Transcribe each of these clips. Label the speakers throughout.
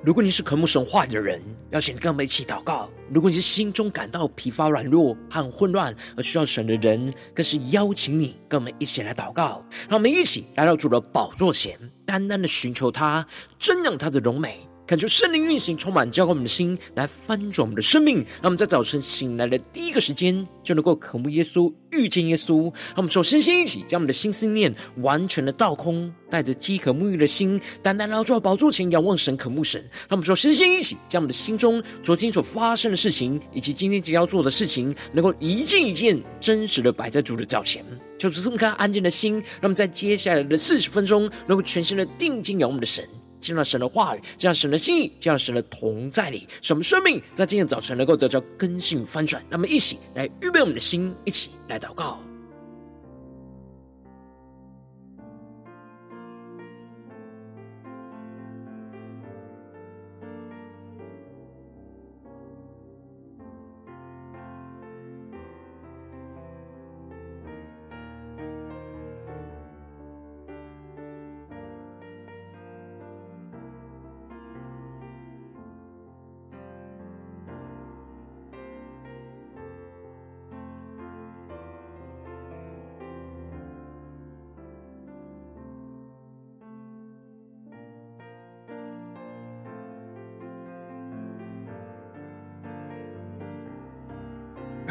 Speaker 1: 如果你是渴慕神话的人，邀请跟我们一起祷告；如果你是心中感到疲乏、软弱和混乱而需要神的人，更是邀请你跟我们一起来祷告。让我们一起来到主的宝座前，单单的寻求他，瞻仰他的荣美。恳求圣灵运行，充满浇灌我们的心，来翻转我们的生命。让我们在早晨醒来的第一个时间，就能够渴慕耶稣，遇见耶稣。让我们首先先一起将我们的心思念完全的倒空，带着饥渴沐浴的心，单单来到宝座前仰望神，渴慕神。让我们首先先一起将我们的心中昨天所发生的事情，以及今天即将要做的事情，能够一件一件真实的摆在主的脚前。就是这么颗安静的心，让我们在接下来的四十分钟，能够全心的定睛仰望我们的神。进入神的话语，进入神的心意，进入神的同在里，使我们生命在今天早晨能够得到更新翻转。那么一起来预备我们的心，一起来祷告。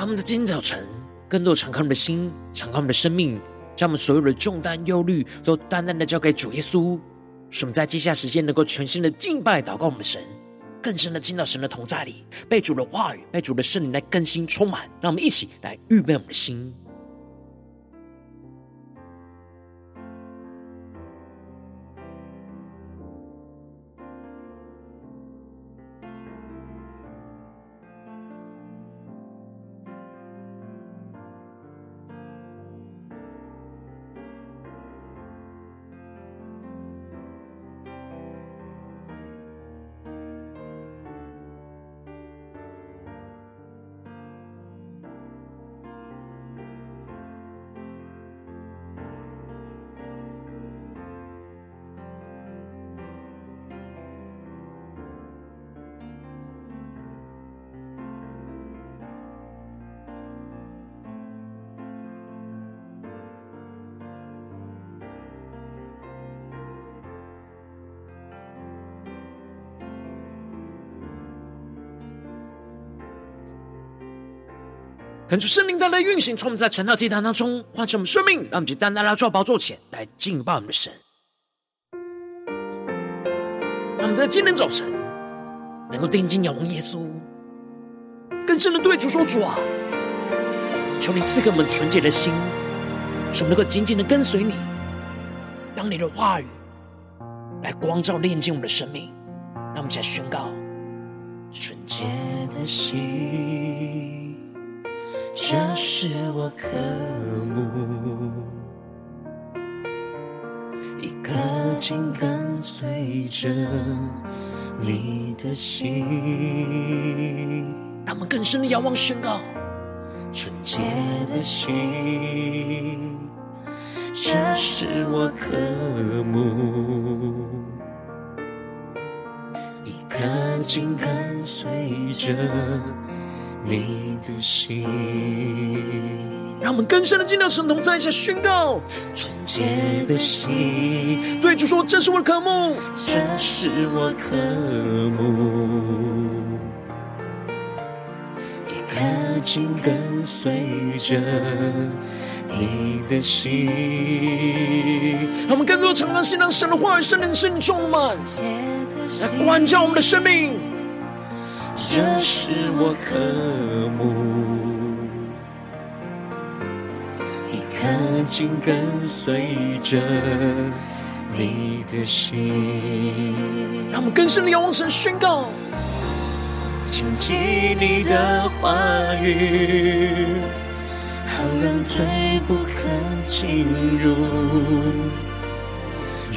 Speaker 1: 我们在今天早晨，更多敞开我们的心，敞开我们的生命，将我们所有的重担、忧虑都淡淡的交给主耶稣，使我们在接下来时间能够全新的敬拜、祷告我们的神，更深的进到神的同在里，被主的话语、被主的圣灵来更新、充满。让我们一起来预备我们的心。恳求圣灵带来运行，从我们在晨祷祭坛当中唤醒我们生命，让我们去单单来到宝座前来敬拜我们的神。让我们在今天早晨能够定睛仰望耶稣，更深的对主说：“主啊，求你赐给我们纯洁的心，使我们能够紧紧的跟随你，让你的话语来光照炼净我们的生命。”让我们起来宣告：纯洁的心。这是我渴慕，一颗紧跟随着你的心。让我们更深的仰望宣告，纯洁的心，这是我渴慕，一颗紧跟随着。你的心，让我们更深的进到神同在一起宣告纯洁的心。对主说：“这是我的渴慕，这是我渴慕，一颗紧跟随着你的心。”让我们更多的敞开心，让神的话语、圣灵的圣灵充满，来关照我们的生命。这是我渴慕，一颗紧跟随着你的心。让我们更深的仰望神，宣告：谨记你的话语，好让罪不可进入，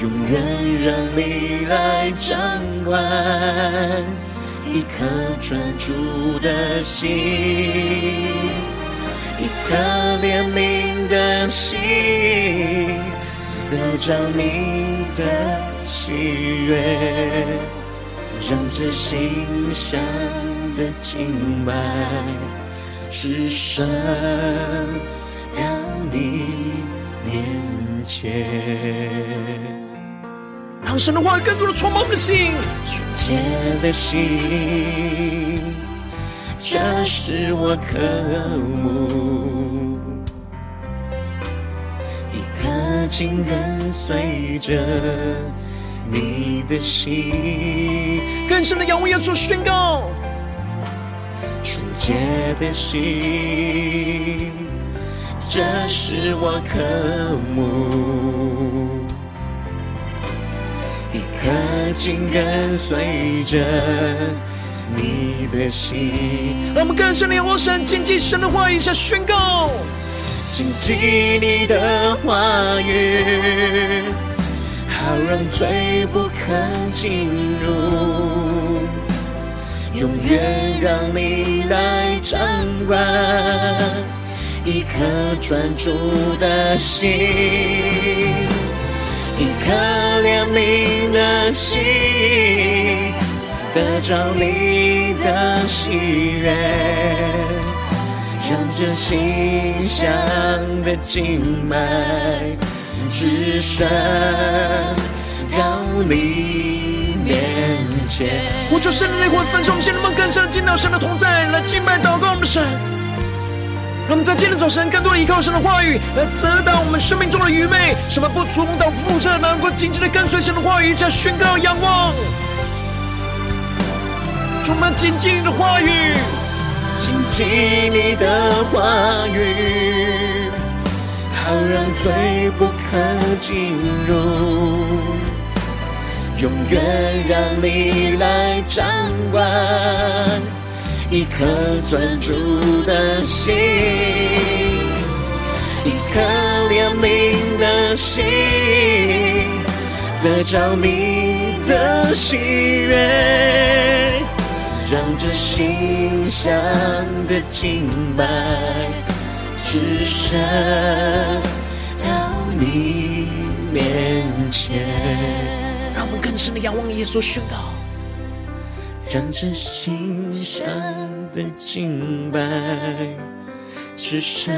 Speaker 1: 永远让你来掌管。一颗专注的心，一颗怜悯的心，得着你的喜悦，
Speaker 2: 让这心香的敬拜只剩到你面前。
Speaker 1: 让神的话语更多的充满我们的心，
Speaker 2: 纯洁的心，这是我渴慕，一颗心跟随着你的心，
Speaker 1: 更深的仰望耶稣宣告，
Speaker 2: 纯洁的心，这是我渴慕。可紧跟随着你的心，
Speaker 1: 让我们更深的仰望神，谨记神的话语，下宣告，
Speaker 2: 谨记你的话语，好让罪不可进入，永远让你来掌管，一颗专注的心。一颗怜悯的心，得着你的喜悦，让这馨香的敬拜只剩到你面前。
Speaker 1: 呼求圣灵的灵焚烧我们，现在能更深进到神的同在，来敬拜祷告我们的神。让我们在今天早晨更多的依靠神的话语，来遮挡我们生命中的愚昧，什么不重蹈覆辙，能够紧紧的跟随神的话语，一起宣告仰望。充满紧记你的话语，
Speaker 2: 紧记你的话语，好让罪不可进入，永远让你来掌管。一颗专注的心，一颗怜悯的心，得着你的喜悦，让这心香的敬拜只剩到你面前。
Speaker 1: 让我们更深的仰望耶稣宣告。
Speaker 2: 让这心上的敬拜只剩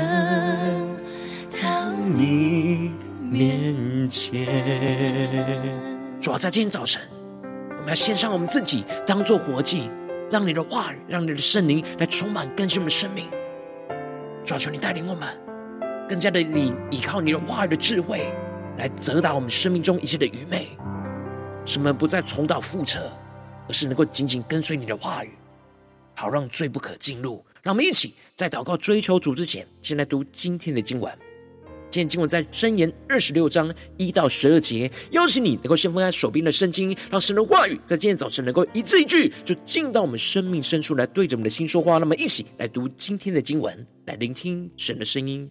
Speaker 2: 到你面前。
Speaker 1: 主要在今天早晨，我们要献上我们自己，当做活祭，让你的话语，让你的圣灵来充满更新我们的生命。主要求你带领我们，更加的你依靠你的话语的智慧，来责打我们生命中一切的愚昧，使我们不再重蹈覆辙。而是能够紧紧跟随你的话语，好让罪不可进入。让我们一起在祷告追求主之前，先来读今天的经文。今天经文在箴言二十六章一到十二节。邀请你能够先翻开手边的圣经，让神的话语在今天早晨能够一字一句，就进到我们生命深处来，对着我们的心说话。那么，一起来读今天的经文，来聆听神的声音。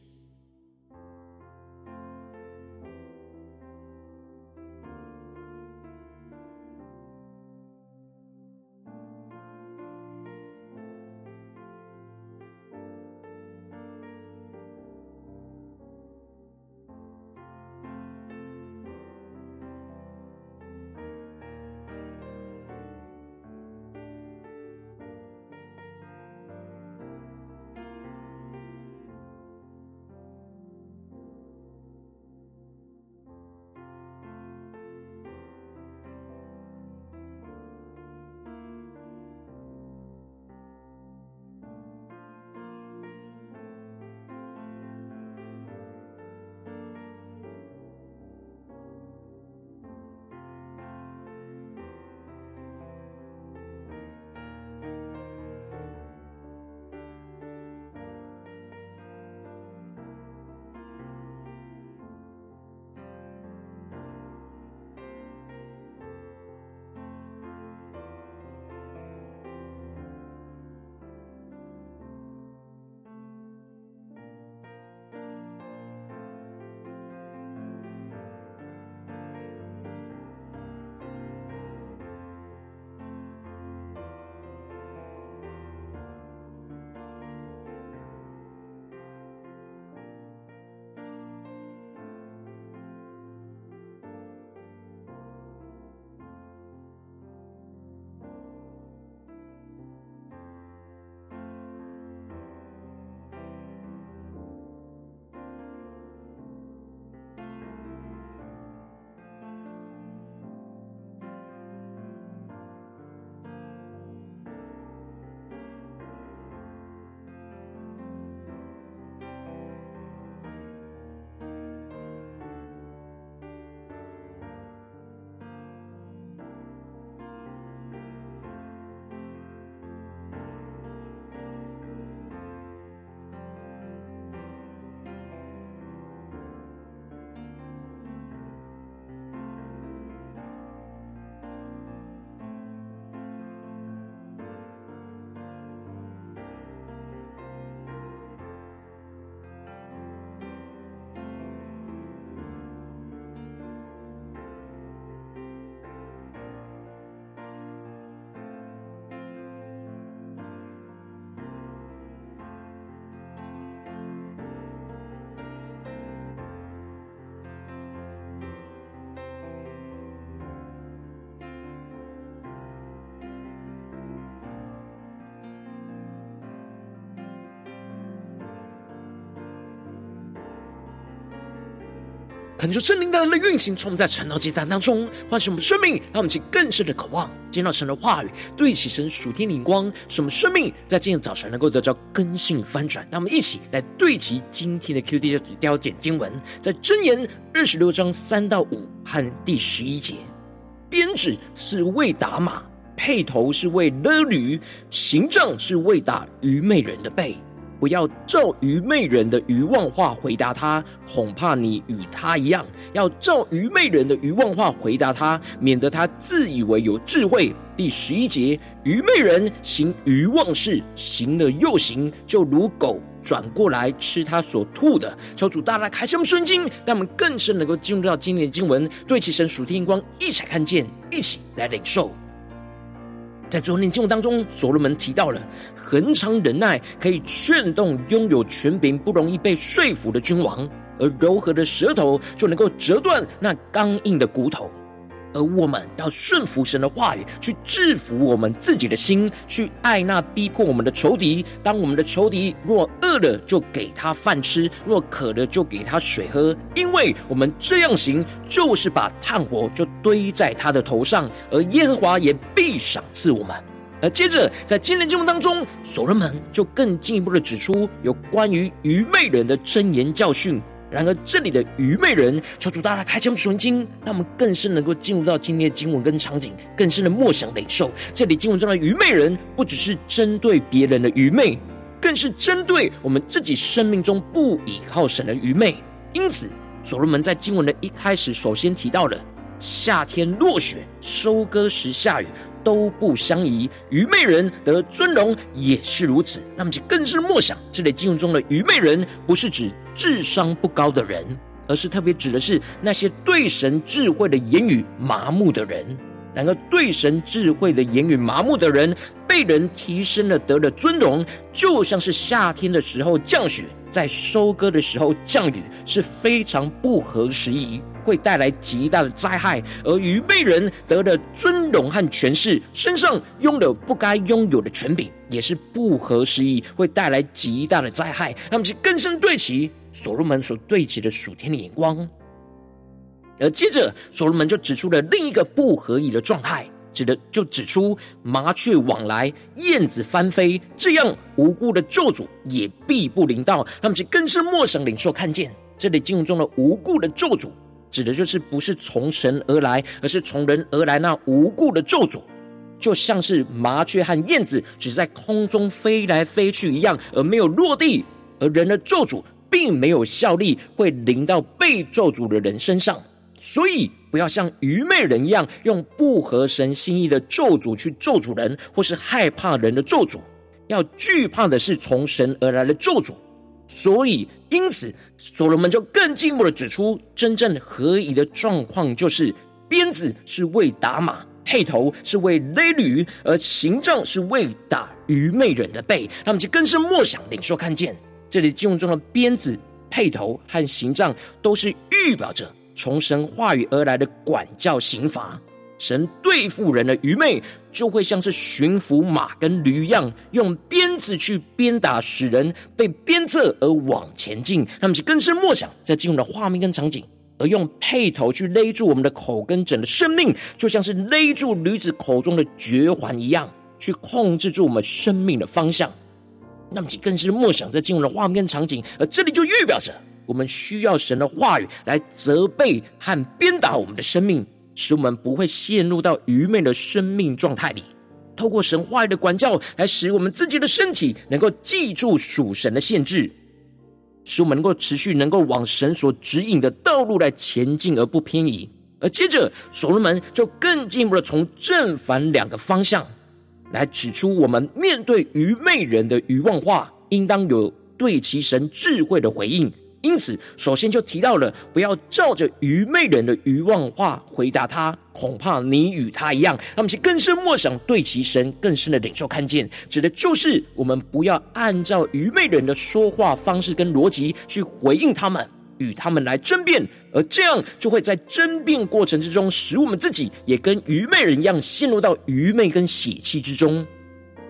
Speaker 1: 恳求圣灵大大的运行，充满在晨祷祭坛当中，唤醒我们生命，让我们起更深的渴望，见到神的话语，对齐神属天灵光，使我们生命在今天早晨能够得到更新翻转。让我们一起来对齐今天的 QD 焦点经文，在箴言二十六章三到五和第十一节，鞭子是为打马，配头是为勒驴，刑杖是为打愚昧人的背。不要照愚昧人的愚妄话回答他，恐怕你与他一样；要照愚昧人的愚妄话回答他，免得他自以为有智慧。第十一节，愚昧人行愚妄事，行了又行，就如狗转过来吃他所吐的。求主大大开箱圣经，让我们更深能够进入到今天的经文，对其神属天光一起来看见，一起来领受。在昨天经文当中，所罗门提到了恒常忍耐可以劝动拥有权柄、不容易被说服的君王，而柔和的舌头就能够折断那刚硬的骨头。而我们要顺服神的话语，去制服我们自己的心，去爱那逼迫我们的仇敌。当我们的仇敌若饿了，就给他饭吃；若渴了，就给他水喝。因为我们这样行，就是把炭火就堆在他的头上，而耶和华也必赏赐我们。而接着在今天经文当中，所罗门就更进一步的指出有关于愚昧人的箴言教训。然而，这里的愚昧人，求主大大开启我们属灵经，让我们更深能够进入到今天的经文跟场景，更深的默想领受。这里经文中的愚昧人，不只是针对别人的愚昧，更是针对我们自己生命中不倚靠神的愚昧。因此，所罗门在经文的一开始，首先提到了夏天落雪，收割时下雨。都不相宜，愚昧人得尊荣也是如此。那么就更是默想，这类经文中的愚昧人，不是指智商不高的人，而是特别指的是那些对神智慧的言语麻木的人。然而，对神智慧的言语麻木的人，被人提升了，得了尊荣，就像是夏天的时候降雪，在收割的时候降雨，是非常不合时宜。会带来极大的灾害，而愚昧人得了尊荣和权势，身上拥有不该拥有的权柄，也是不合时宜，会带来极大的灾害。那么，是更深对齐所罗门所对齐的属天的眼光。而接着，所罗门就指出了另一个不合宜的状态，指的就指出麻雀往来，燕子翻飞，这样无辜的咒诅也必不临到。那么，是更深默想领受看见这里经文中的无故的咒诅。指的就是不是从神而来，而是从人而来那无故的咒诅，就像是麻雀和燕子只在空中飞来飞去一样，而没有落地。而人的咒诅并没有效力，会临到被咒诅的人身上。所以不要像愚昧人一样，用不合神心意的咒诅去咒诅人，或是害怕人的咒诅。要惧怕的是从神而来的咒诅。所以，因此，所罗门就更进一步的指出，真正合宜的状况就是：鞭子是为打马，配头是为勒驴，而刑杖是为打愚昧人的背。他们就更深默想领受看见，这里经文中的鞭子、配头和刑杖，都是预表着从神话语而来的管教刑罚。神对付人的愚昧，就会像是驯服马跟驴一样，用鞭子去鞭打，使人被鞭策而往前进。那么是更深默想，在进入的画面跟场景，而用配头去勒住我们的口跟整个生命，就像是勒住驴子口中的绝环一样，去控制住我们生命的方向。那么是更是默想，在进入的画面跟场景，而这里就预表着我们需要神的话语来责备和鞭打我们的生命。使我们不会陷入到愚昧的生命状态里，透过神话语的管教，来使我们自己的身体能够记住属神的限制，使我们能够持续能够往神所指引的道路来前进而不偏移。而接着，所罗门就更进一步的从正反两个方向来指出，我们面对愚昧人的愚妄话，应当有对其神智慧的回应。因此，首先就提到了，不要照着愚昧人的愚妄话回答他，恐怕你与他一样。他们是更深默想，对其神更深的领受看见，指的就是我们不要按照愚昧人的说话方式跟逻辑去回应他们，与他们来争辩，而这样就会在争辩过程之中，使我们自己也跟愚昧人一样，陷入到愚昧跟血气之中。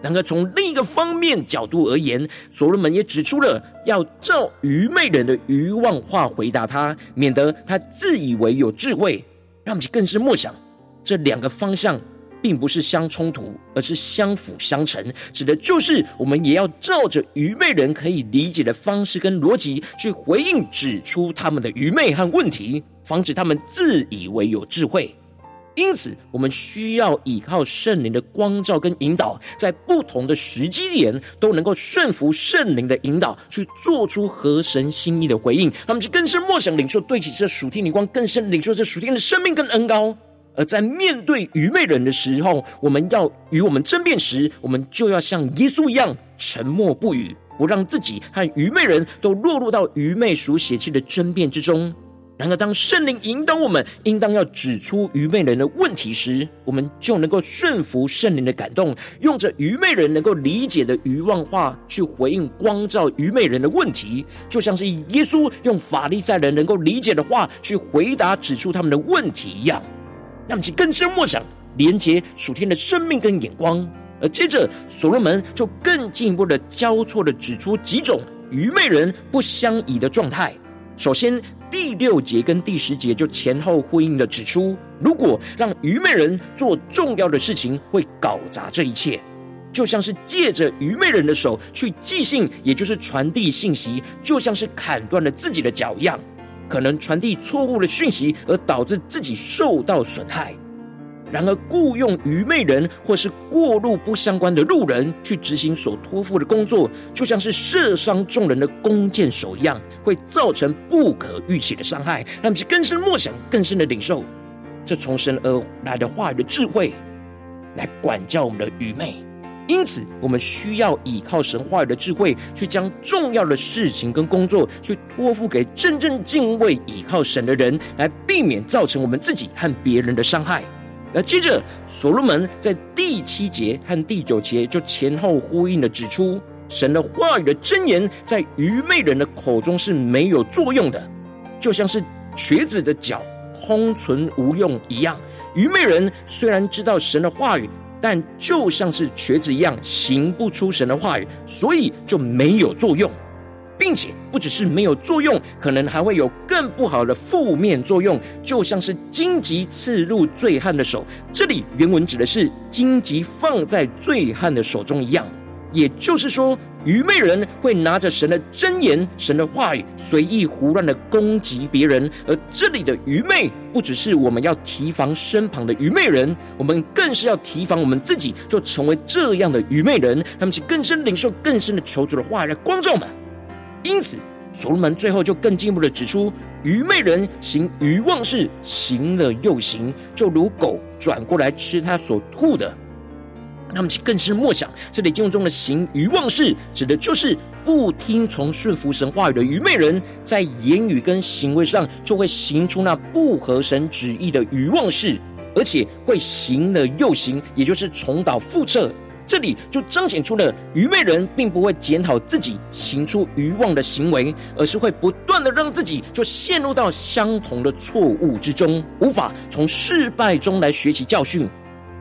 Speaker 1: 然而，从另一个方面角度而言，所罗门也指出了要照愚昧人的愚妄话回答他，免得他自以为有智慧。让我们更是默想，这两个方向并不是相冲突，而是相辅相成，指的就是我们也要照着愚昧人可以理解的方式跟逻辑去回应，指出他们的愚昧和问题，防止他们自以为有智慧。因此，我们需要依靠圣灵的光照跟引导，在不同的时机点都能够顺服圣灵的引导，去做出合神心意的回应。他们就更深默想领受，对起这属天灵光，更深领受这属天的生命跟恩膏。而在面对愚昧人的时候，我们要与我们争辩时，我们就要像耶稣一样沉默不语，不让自己和愚昧人都落入到愚昧属血气的争辩之中。然而，当圣灵引导我们，应当要指出愚昧人的问题时，我们就能够顺服圣灵的感动，用着愚昧人能够理解的愚妄话去回应光照愚昧人的问题，就像是以耶稣用法利赛人能够理解的话去回答、指出他们的问题一样。让其更深默想，连接属天的生命跟眼光。而接着，所罗门就更进一步的交错的指出几种愚昧人不相宜的状态。首先，第六节跟第十节就前后呼应的指出，如果让愚昧人做重要的事情，会搞砸这一切，就像是借着愚昧人的手去寄信，也就是传递信息，就像是砍断了自己的脚一样，可能传递错误的讯息，而导致自己受到损害。然而，雇佣愚昧人或是过路不相关的路人去执行所托付的工作，就像是射伤众人的弓箭手一样，会造成不可预期的伤害。让我们更深默想，更深的领受这从神而来的话语的智慧，来管教我们的愚昧。因此，我们需要依靠神话语的智慧，去将重要的事情跟工作，去托付给真正敬畏依靠神的人，来避免造成我们自己和别人的伤害。而接着，所罗门在第七节和第九节就前后呼应的指出，神的话语的箴言在愚昧人的口中是没有作用的，就像是瘸子的脚空存无用一样。愚昧人虽然知道神的话语，但就像是瘸子一样，行不出神的话语，所以就没有作用。并且不只是没有作用，可能还会有更不好的负面作用，就像是荆棘刺入醉汉的手。这里原文指的是荆棘放在醉汉的手中一样。也就是说，愚昧人会拿着神的真言、神的话语，随意胡乱的攻击别人。而这里的愚昧，不只是我们要提防身旁的愚昧人，我们更是要提防我们自己，就成为这样的愚昧人。他们去更深领受更深的求主的话来光照们。因此，所罗门最后就更进一步的指出，愚昧人行愚妄事，行了又行，就如狗转过来吃他所吐的。那么，其更是默想，这里经文中的行愚妄事，指的就是不听从顺服神话语的愚昧人，在言语跟行为上就会行出那不合神旨意的愚妄事，而且会行了又行，也就是重蹈覆辙。这里就彰显出了愚昧人并不会检讨自己行出愚妄的行为，而是会不断的让自己就陷入到相同的错误之中，无法从失败中来学习教训，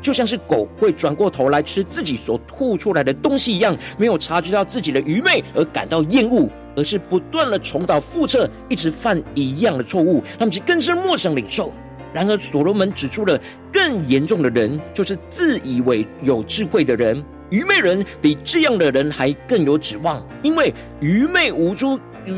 Speaker 1: 就像是狗会转过头来吃自己所吐出来的东西一样，没有察觉到自己的愚昧而感到厌恶，而是不断的重蹈覆辙，一直犯一样的错误，让其更深默想领受。然而，所罗门指出了更严重的人，就是自以为有智慧的人。愚昧人比这样的人还更有指望，因为愚昧无知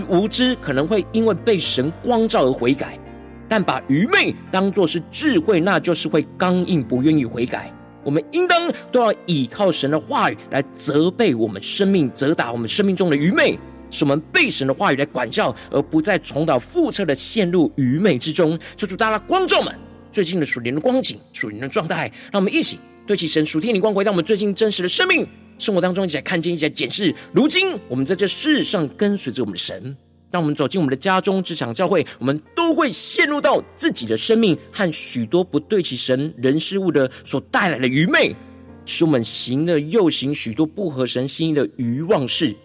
Speaker 1: 无知可能会因为被神光照而悔改，但把愚昧当作是智慧，那就是会刚硬，不愿意悔改。我们应当都要依靠神的话语来责备我们生命，责打我们生命中的愚昧。使我们被神的话语来管教，而不再重蹈覆辙的陷入愚昧之中。求主大家观众们最近的属灵的光景、属灵的状态，让我们一起对齐神属天的光，回到我们最近真实的生命生活当中，一起来看见、一起来检视。如今我们在这世上跟随着我们的神，当我们走进我们的家中、职场、教会，我们都会陷入到自己的生命和许多不对齐神人事物的所带来的愚昧，使我们行了又行许多不合神心意的愚妄事。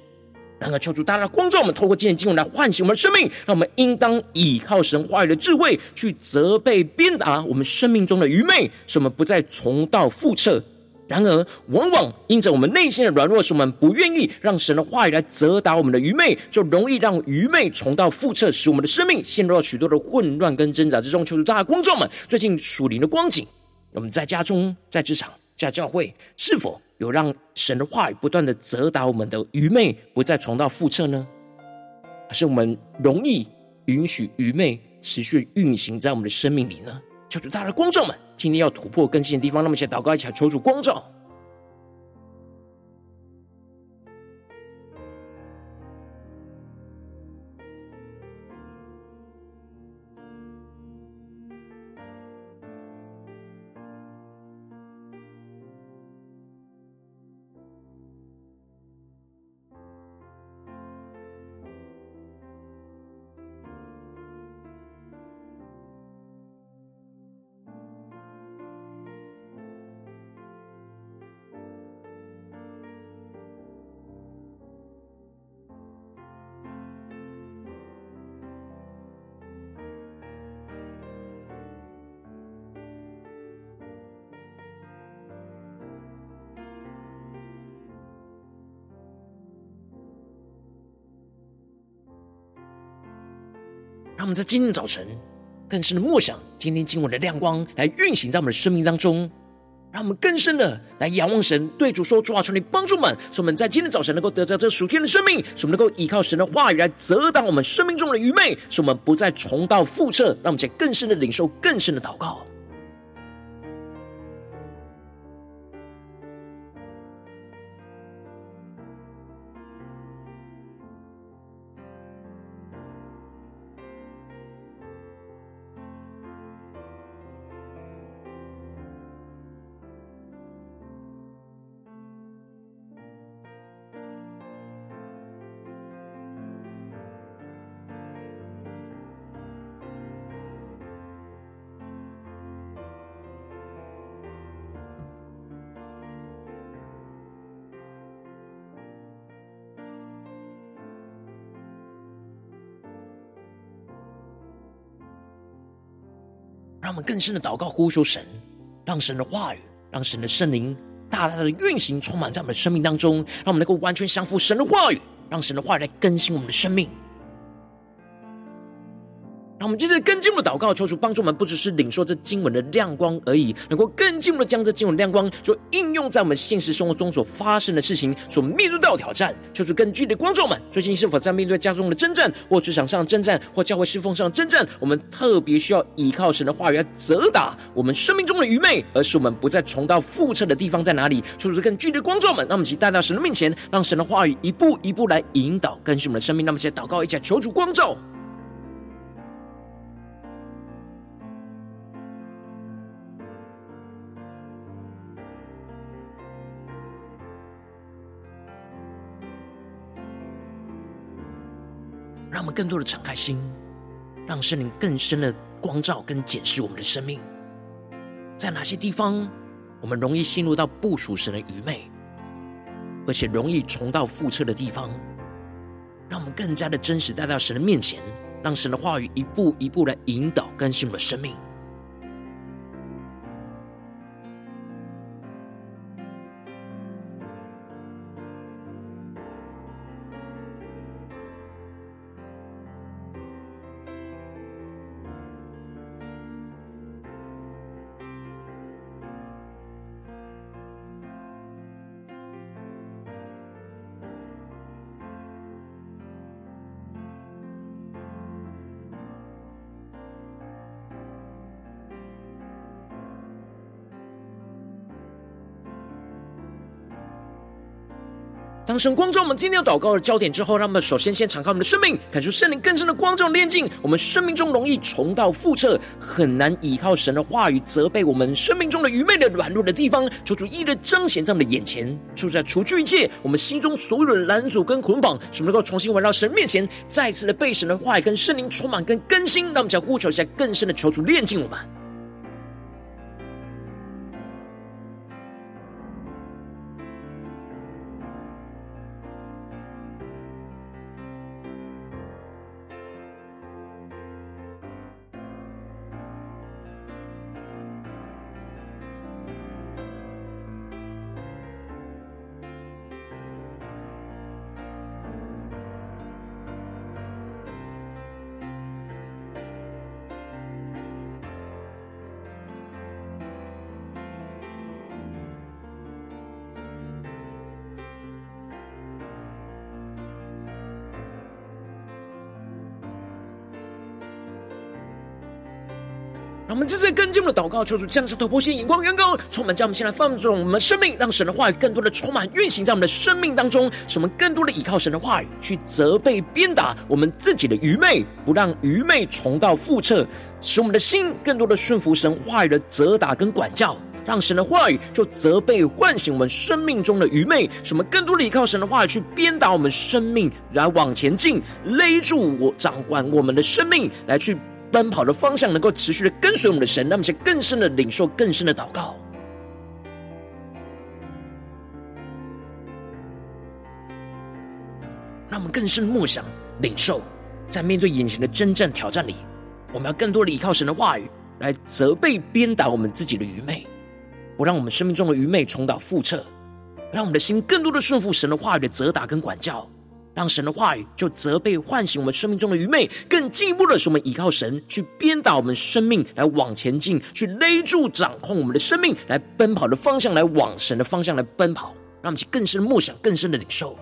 Speaker 1: 然而，求主大大光照我们，透过今天经文来唤醒我们的生命，让我们应当倚靠神话语的智慧，去责备鞭打我们生命中的愚昧，使我们不再重蹈覆辙。然而，往往因着我们内心的软弱，使我们不愿意让神的话语来责打我们的愚昧，就容易让愚昧重蹈覆辙，使我们的生命陷入到许多的混乱跟挣扎之中。求主大家观众们，最近属灵的光景，我们在家中、在职场、家教会，是否有让神的话语不断的责打我们的愚昧，不再重蹈覆辙呢？还是我们容易允许愚昧持续运行在我们的生命里呢？求主大家的光照们。今天要突破更新的地方，那么先祷告，一起求主光照。让我们在今天早晨更深的默想今天经文的亮光，来运行在我们的生命当中。让我们更深的来仰望神，对主说：“主啊，求你帮助我们，使我们在今天早晨能够得着这属天的生命，使我们能够依靠神的话语来遮挡我们生命中的愚昧，使我们不再重蹈覆辙。让我们在更深的领受，更深的祷告。”们更深的祷告，呼求神，让神的话语，让神的圣灵大大的运行，充满在我们的生命当中，让我们能够完全降服神的话语，让神的话语来更新我们的生命。我们接着更进一步的祷告，求主帮助我们，不只是领受这经文的亮光而已，能够更进一步的将这经文亮光，就应用在我们现实生活中所发生的事情，所面对到的挑战。求主更具体的光照们，最近是否在面对家中的征战，或职场上的征战，或教会侍奉上的征战？我们特别需要依靠神的话语来责打我们生命中的愚昧，而使我们不再重蹈覆辙的地方在哪里？求主更具体的光照们，让我们一起带到神的面前，让神的话语一步一步来引导更新我们的生命。那么，现在祷告一下，求主光照。更多的敞开心，让圣灵更深的光照跟检视我们的生命，在哪些地方我们容易陷入到不属神的愚昧，而且容易重蹈覆辙的地方，让我们更加的真实带到神的面前，让神的话语一步一步来引导更新我们的生命。当神光照我们今天要祷告的焦点之后，让我们首先先敞开我们的生命，感受圣灵更深的光照炼净我们生命中容易重蹈覆辙、很难依靠神的话语责备我们生命中的愚昧的软弱的地方，求主一的彰显在我们的眼前，就在除去一切我们心中所有的拦阻跟捆绑，使我们能够重新回到神面前，再次的被神的话语跟圣灵充满跟更新，让我们将呼求一下更深的求主炼净我们。们这次跟进我们的祷告，求主降下突破性眼光，远高，充满将我们先来放纵我们生命，让神的话语更多的充满运行在我们的生命当中，使我们更多的依靠神的话语去责备鞭打我们自己的愚昧，不让愚昧重蹈覆辙，使我们的心更多的顺服神话语的责打跟管教，让神的话语就责备唤醒我们生命中的愚昧，使我们更多的依靠神的话语去鞭打我们生命，来往前进，勒住我掌管我们的生命，来去。奔跑的方向能够持续的跟随我们的神，让我们更深的领受、更深的祷告。让我们更深的默想、领受，在面对眼前的征战挑战里，我们要更多的依靠神的话语来责备、鞭打我们自己的愚昧，不让我们生命中的愚昧重蹈覆辙，让我们的心更多的顺服神的话语的责打跟管教。让神的话语就责备唤醒我们生命中的愚昧，更进一步的是我们依靠神去鞭打我们生命，来往前进，去勒住掌控我们的生命，来奔跑的方向，来往神的方向来奔跑，让我们去更深的默想，更深的领受。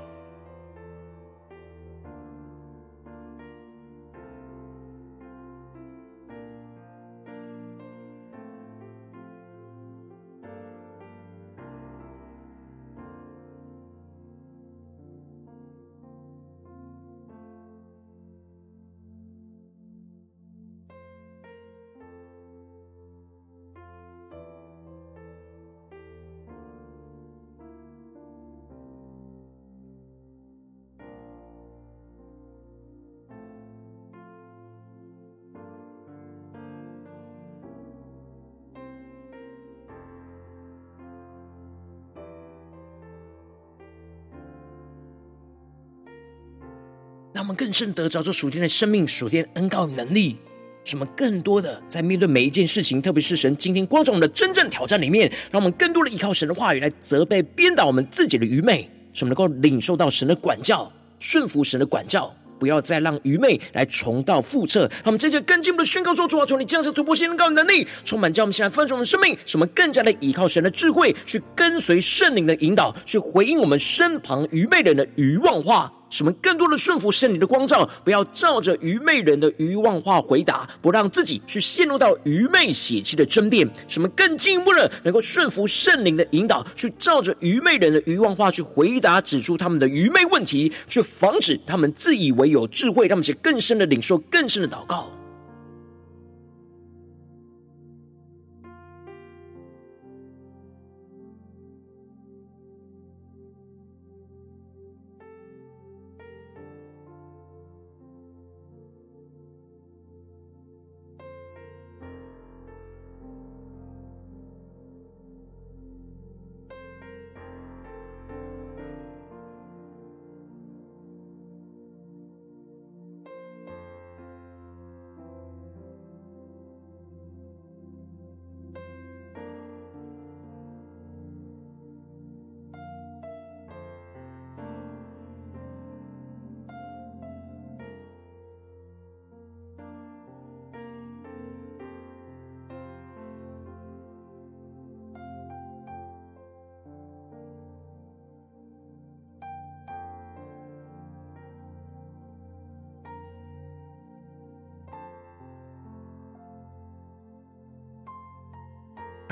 Speaker 1: 让我们更深得着这属天的生命、属天的恩膏与能力，使我们更多的在面对每一件事情，特别是神今天光照我们的真正挑战里面，让我们更多的依靠神的话语来责备、鞭打我们自己的愚昧，使我们能够领受到神的管教，顺服神的管教。不要再让愚昧来重蹈覆辙。让我们接着更进一步的宣告说：主啊，求你降下突破性的能力，充满将我们现在丰盛的生命，使我们更加的依靠神的智慧，去跟随圣灵的引导，去回应我们身旁愚昧人的愚妄话。什么更多的顺服圣灵的光照，不要照着愚昧人的愚妄话回答，不让自己去陷入到愚昧血气的争辩。什么更进一步的能够顺服圣灵的引导，去照着愚昧人的愚妄话去回答，指出他们的愚昧问题，去防止他们自以为有智慧，让我们更深的领受，更深的祷告。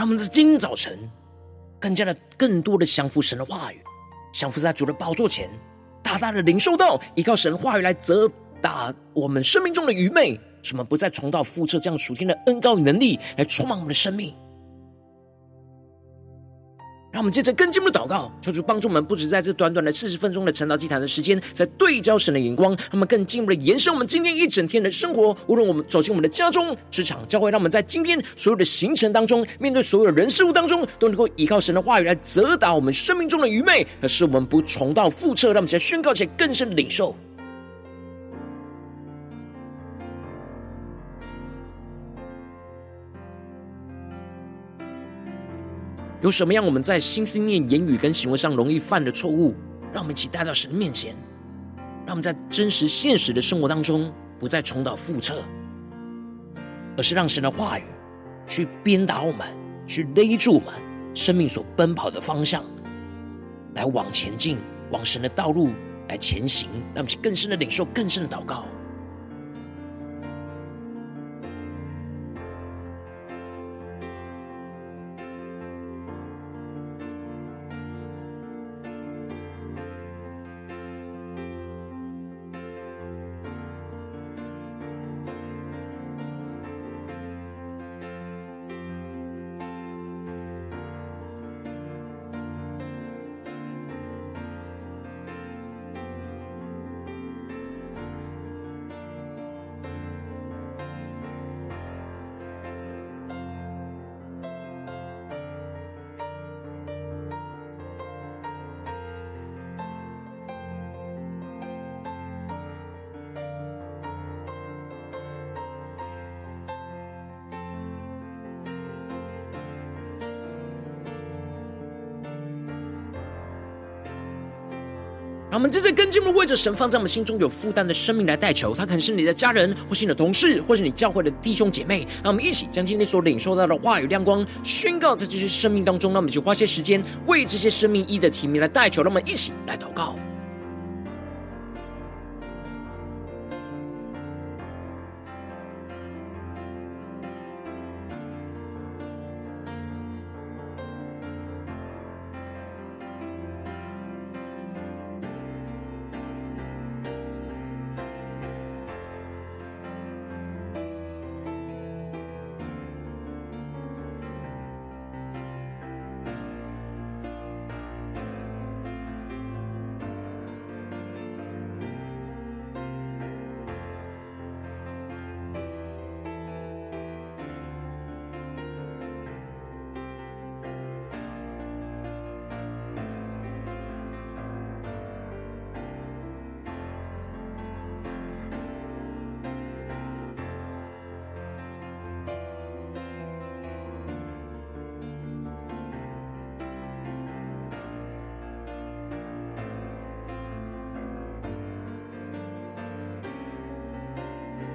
Speaker 1: 他们在今天早晨，更加的、更多的降服神的话语，降服在主的宝座前，大大的领受到依靠神的话语来责打我们生命中的愚昧，什么不再重蹈覆辙，这样属天的恩高与能力来充满我们的生命。让我们接着更进一步的祷告，求主帮助我们，不止在这短短的四十分钟的晨祷祭坛的时间，在对焦神的眼光，让我们更进一步的延伸我们今天一整天的生活。无论我们走进我们的家中、职场、教会，让我们在今天所有的行程当中，面对所有的人事物当中，都能够依靠神的话语来责打我们生命中的愚昧，而是我们不重蹈覆辙。让我们在宣告起来更深的领受。有什么样我们在心思念、言语跟行为上容易犯的错误，让我们一起带到神的面前，让我们在真实现实的生活当中不再重蹈覆辙，而是让神的话语去鞭打我们，去勒住我们生命所奔跑的方向，来往前进，往神的道路来前行，让我们去更深的领受、更深的祷告。让我们正在跟进我们为着神放在我们心中有负担的生命来代求，他可能是你的家人，或是你的同事，或是你教会的弟兄姐妹。让我们一起将今天所领受到的话语亮光宣告在这些生命当中。让我们就花些时间为这些生命一的提名来代求。让我们一起来祷告。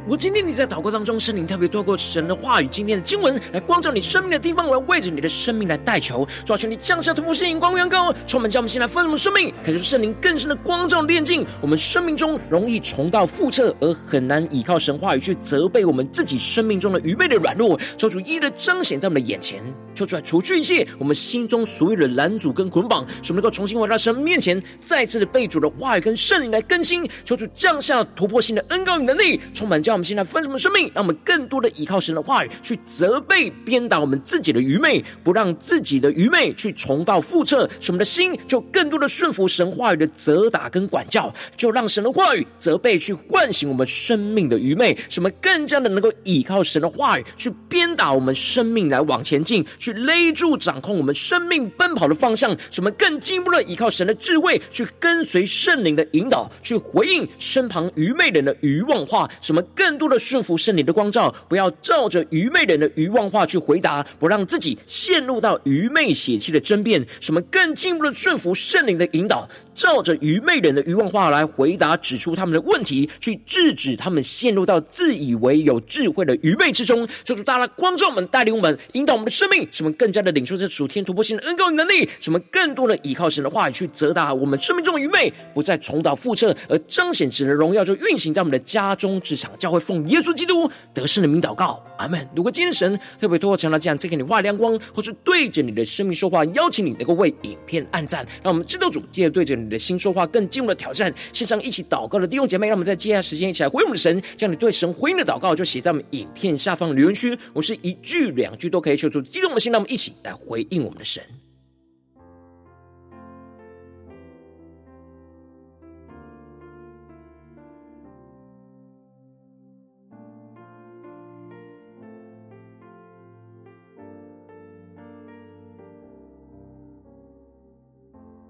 Speaker 1: 如今天你在祷告当中，圣灵特别透过神的话语、今天的经文来光照你生命的地方，我要为着你的生命来代求，抓住，你降下突破性、光、远高，充满将我们先来丰盛的生命，感受圣灵更深的光照、炼净我们生命中容易重蹈覆辙而很难依靠神话语去责备我们自己生命中的愚昧的软弱，求主一一的彰显在我们的眼前，求主来除去一切我们心中所有的拦阻跟捆绑，使我们能够重新回到神面前，再次的被主的话语跟圣灵来更新，求主降下突破性的恩膏与能力，充满将。我们现在分什么生命？让我们更多的依靠神的话语，去责备、鞭打我们自己的愚昧，不让自己的愚昧去重蹈覆辙。使我们的心就更多的顺服神话语的责打跟管教，就让神的话语责备去唤醒我们生命的愚昧，使我们更加的能够依靠神的话语去鞭打我们生命来往前进，去勒住掌控我们生命奔跑的方向。使我们更进一步的依靠神的智慧，去跟随圣灵的引导，去回应身旁愚昧人的愚妄话。使我们更多的顺服圣灵的光照，不要照着愚昧人的愚妄话去回答，不让自己陷入到愚昧血气的争辩。什么更进一步的顺服圣灵的引导，照着愚昧人的愚妄话来回答，指出他们的问题，去制止他们陷入到自以为有智慧的愚昧之中。求主大大光照我们，带领我们，引导我们的生命，什么更加的领受这主天突破性的恩膏与能力。什么更多的依靠神的话语去责打我们生命中的愚昧，不再重蹈覆辙，而彰显神的荣耀，就运行在我们的家中、职场、教会。奉耶稣基督得胜的名祷告，阿门。如果今天神特别透过讲到这样，再给你画亮光，或是对着你的生命说话，邀请你能够为影片按赞，让我们知道主接着对着你的心说话，更进入了挑战。线上一起祷告的弟兄姐妹，让我们在接下来时间一起来回应我们的神，将你对神回应的祷告就写在我们影片下方留言区。我是一句两句都可以求助激动的心，让我们一起来回应我们的神。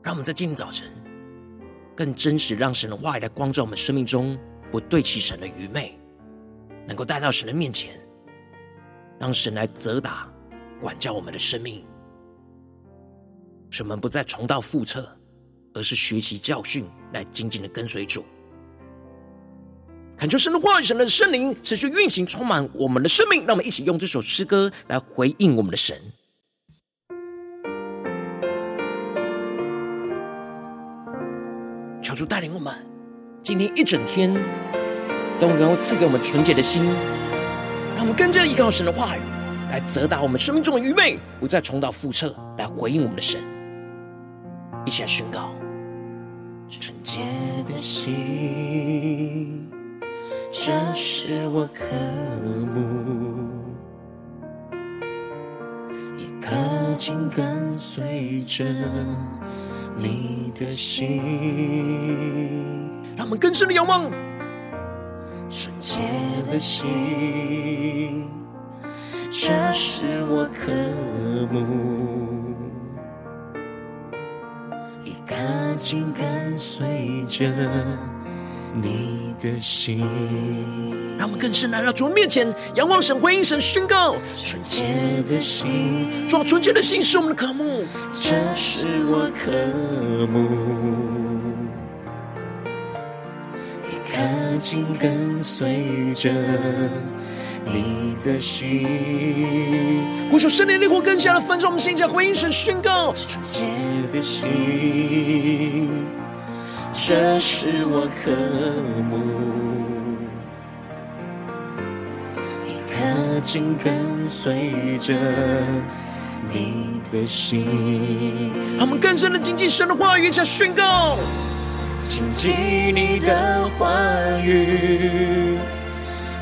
Speaker 1: 让我们在今天早晨更真实，让神的话语来光照我们生命中不对齐神的愚昧，能够带到神的面前，让神来责打、管教我们的生命，使我们不再重蹈覆辙，而是学习教训，来紧紧的跟随主。恳求神的话语、神的圣灵持续运行，充满我们的生命。让我们一起用这首诗歌来回应我们的神。主带领我们，今天一整天都能够赐给我们纯洁的心，让我们更加依靠神的话语，来责打我们生命中的愚昧，不再重蹈覆辙，来回应我们的神。一起来宣告：
Speaker 2: 纯洁的心，这是我渴慕，一颗心跟随着。你的心，
Speaker 1: 让我们更深的仰望。
Speaker 2: 纯洁的心，这是我渴慕。一颗紧跟随着你的心，
Speaker 1: 让我们更深来到主面前，仰望神，回应神，宣告：
Speaker 2: 纯洁的心，
Speaker 1: 主，纯洁的心是我们的渴慕，
Speaker 2: 这是我渴慕。紧跟随着你的心。
Speaker 1: 呼求圣灵烈火更加的焚烧我们心，将回应神宣告。
Speaker 2: 纯洁的心，这是我渴慕，一颗紧跟随着你的心。
Speaker 1: 让我们更深的谨记神的话语，下宣告，
Speaker 2: 谨记你的话语，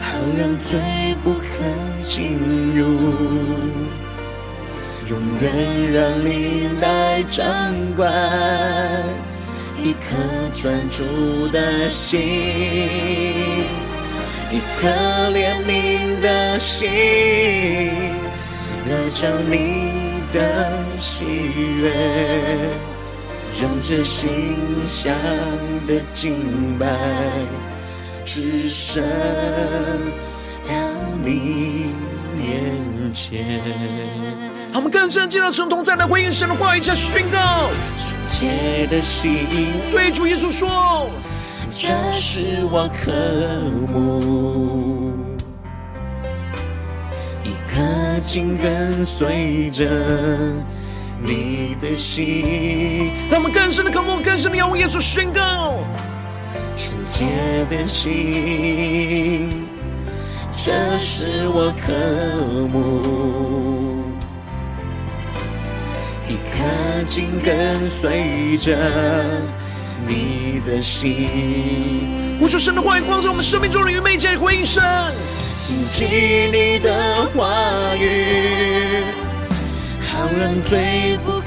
Speaker 2: 好让罪不可进入，永远让你来掌管，一颗专注的心，一颗怜悯的心，得着你的喜悦，让这心香的敬拜只剩到你面前。
Speaker 1: 他们更深进到神同在的回应神的话语，下宣告。
Speaker 2: 纯洁的心，
Speaker 1: 对主耶稣说，
Speaker 2: 这是我渴慕，一颗紧跟随着你的心。
Speaker 1: 让我们更深的渴慕，更深的仰望耶稣，宣告
Speaker 2: 纯洁的心，这是我渴慕，一颗紧跟随着你的心。
Speaker 1: 呼求神的话语，光照我们生命中的愚昧，加以回应神。
Speaker 2: 谨记你的话语，好让罪不可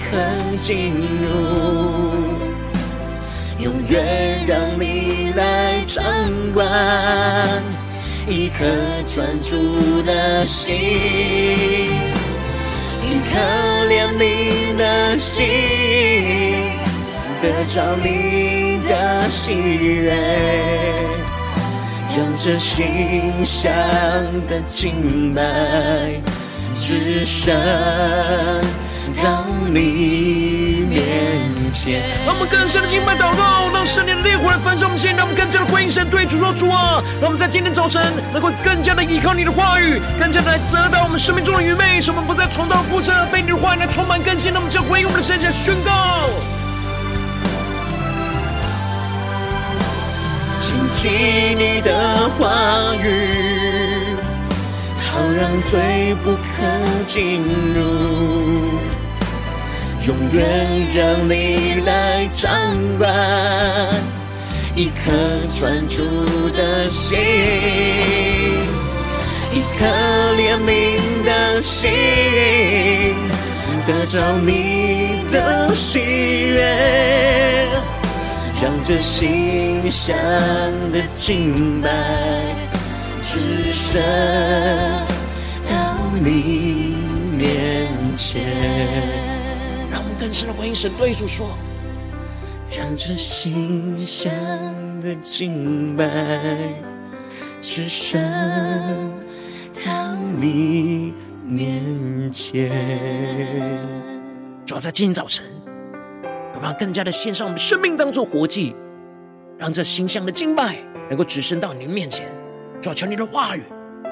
Speaker 2: 进入，永远让你来掌管，一颗专注的心，可怜你的心，得着你的喜悦。让这心香的静脉只剩到你面前。
Speaker 1: 让我们更深的敬拜祷告，让圣灵的烈火来焚烧我们心，让我们更加的回应神，对主说：“主啊，让我们在今天早晨能够更加的依靠你的话语，更加的来责打我们生命中的愚昧，使我们不再重蹈覆辙，被你的话语来充满更新。让我们将回应我们的神，来宣告。”
Speaker 2: 谨记你的话语，好让罪不可进入，永远让你来掌管，一颗专注的心，一颗怜悯的心，得着你的喜悦。让这心香的敬拜只剩到你面前。
Speaker 1: 让我们更深的回应神，对主说：
Speaker 2: 让这心香的敬拜只剩到你面前。
Speaker 1: 主要在今天早晨。我们要更加的献上我们生命当做活祭，让这馨香的敬拜能够直升到你的面前。主要，求你的话语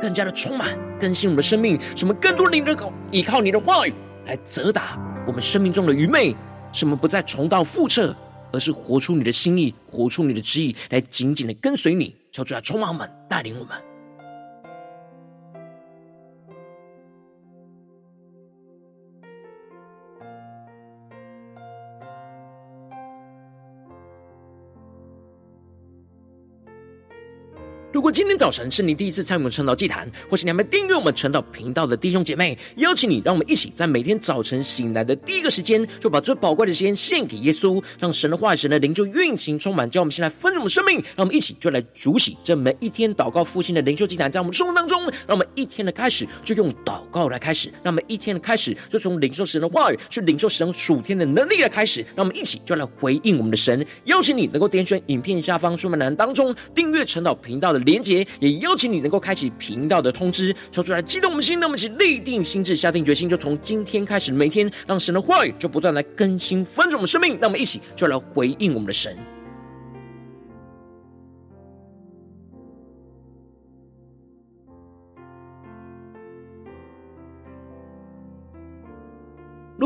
Speaker 1: 更加的充满更新我们的生命，使我们更多的能够依靠你的话语来责打我们生命中的愚昧，什么不再重蹈覆辙，而是活出你的心意，活出你的旨意，来紧紧的跟随你。求主啊，充满我们，带领我们。果今天早晨是你第一次参与我们晨祷祭坛，或是你还没订阅我们晨祷频道的弟兄姐妹，邀请你，让我们一起在每天早晨醒来的第一个时间，就把最宝贵的时间献给耶稣，让神的话语、神的灵就运行充满，叫我们先来分盛我们生命，让我们一起就来主洗这每一天祷告复兴的灵修祭坛，在我们生活当中，让我们一天的开始就用祷告来开始，让我们一天的开始就从领受神的话语去领受神属天的能力来开始，让我们一起就来回应我们的神。邀请你能够点选影片下方说明栏当中订阅晨祷频道的连连结，也邀请你能够开启频道的通知，说出来激动我们心，让我们一起立定心智，下定决心，就从今天开始，每天让神的话语就不断来更新翻转我们生命，那我们一起就来回应我们的神。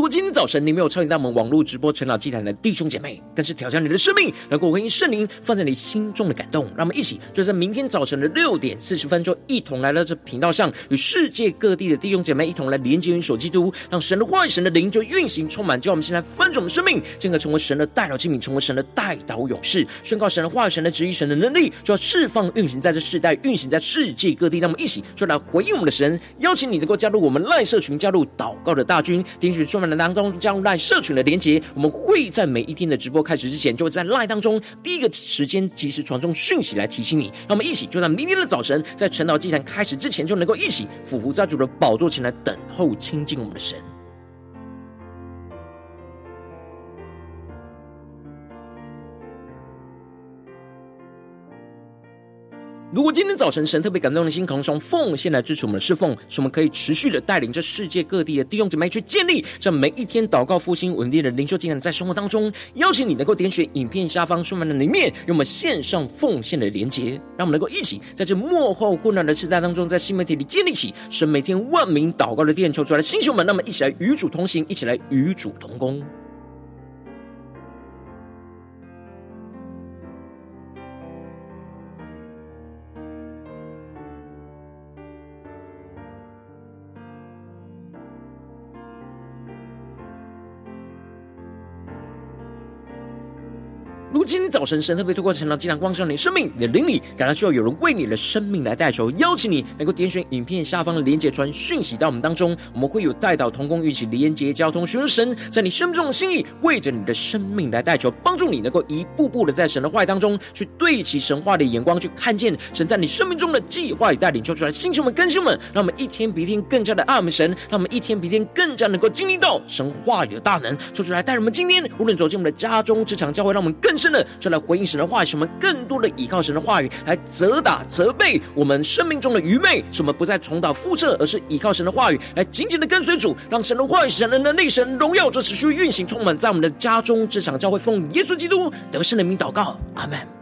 Speaker 1: 如果今天早晨你没有参与到我们网络直播成长祭坛的弟兄姐妹，更是挑战你的生命，能够回应圣灵放在你心中的感动。让我们一起就在明天早晨的六点四十分，就一同来到这频道上，与世界各地的弟兄姐妹一同来连接、元首基督，让神的话语、神的灵就运行充满，叫我们现在翻转我们生命，进而成为神的代祷器皿，成为神的代祷勇士，宣告神的话语、神的旨意、神的能力，就要释放运行在这世代，运行在世界各地。让我们一起就来回应我们的神，邀请你能够加入我们赖社群，加入祷告的大军，点选充满当中加入赖社群的连接。我们会在每一天的直播开始之前，就会在赖当中第一个时间及时传送讯息来提醒你。让我们一起就在明天的早晨，在晨祷祭坛开始之前，就能够一起俯伏在主的宝座前来等候亲近我们的神。如果今天早晨神特别感动的心，可能从奉献来支持我们的侍奉，使我们可以持续的带领着世界各地的弟兄姊妹去建立这每一天祷告复兴稳定的灵修进展，在生活当中，邀请你能够点选影片下方说明的里面，有我们线上奉献的连结，让我们能够一起在这幕后混乱的时代当中，在新媒体里建立起神每天万名祷告的殿，求出来的弟兄们，那么一起来与主同行，一起来与主同工。早晨神特别透过晨祷祭坛光照你的生命，你的灵里感到需要有人为你的生命来代求，邀请你能够点选影片下方的连结传讯息到我们当中，我们会有代祷同工一起连结交通，寻求神在你生命中的心意，为着你的生命来代求，帮助你能够一步步的在神。的话语当中去对齐神话的眼光，去看见神。在你生命中的计划与带领，求出来，星球们、更新们，让我们一天比一天更加的爱我们神，让我们一天比一天更加能够经历到神话语的大能，求出来带我们今天无论走进我们的家中、职场、教会，让我们更。深的，就来回应神的话语，使我们更多的依靠神的话语来责打、责备我们生命中的愚昧，使我们不再重蹈覆辙，而是依靠神的话语来紧紧的跟随主，让神的话语、神的内、神荣耀，这持续运行，充满在我们的家中、这场、教会，奉耶稣基督得胜的名祷告，阿门。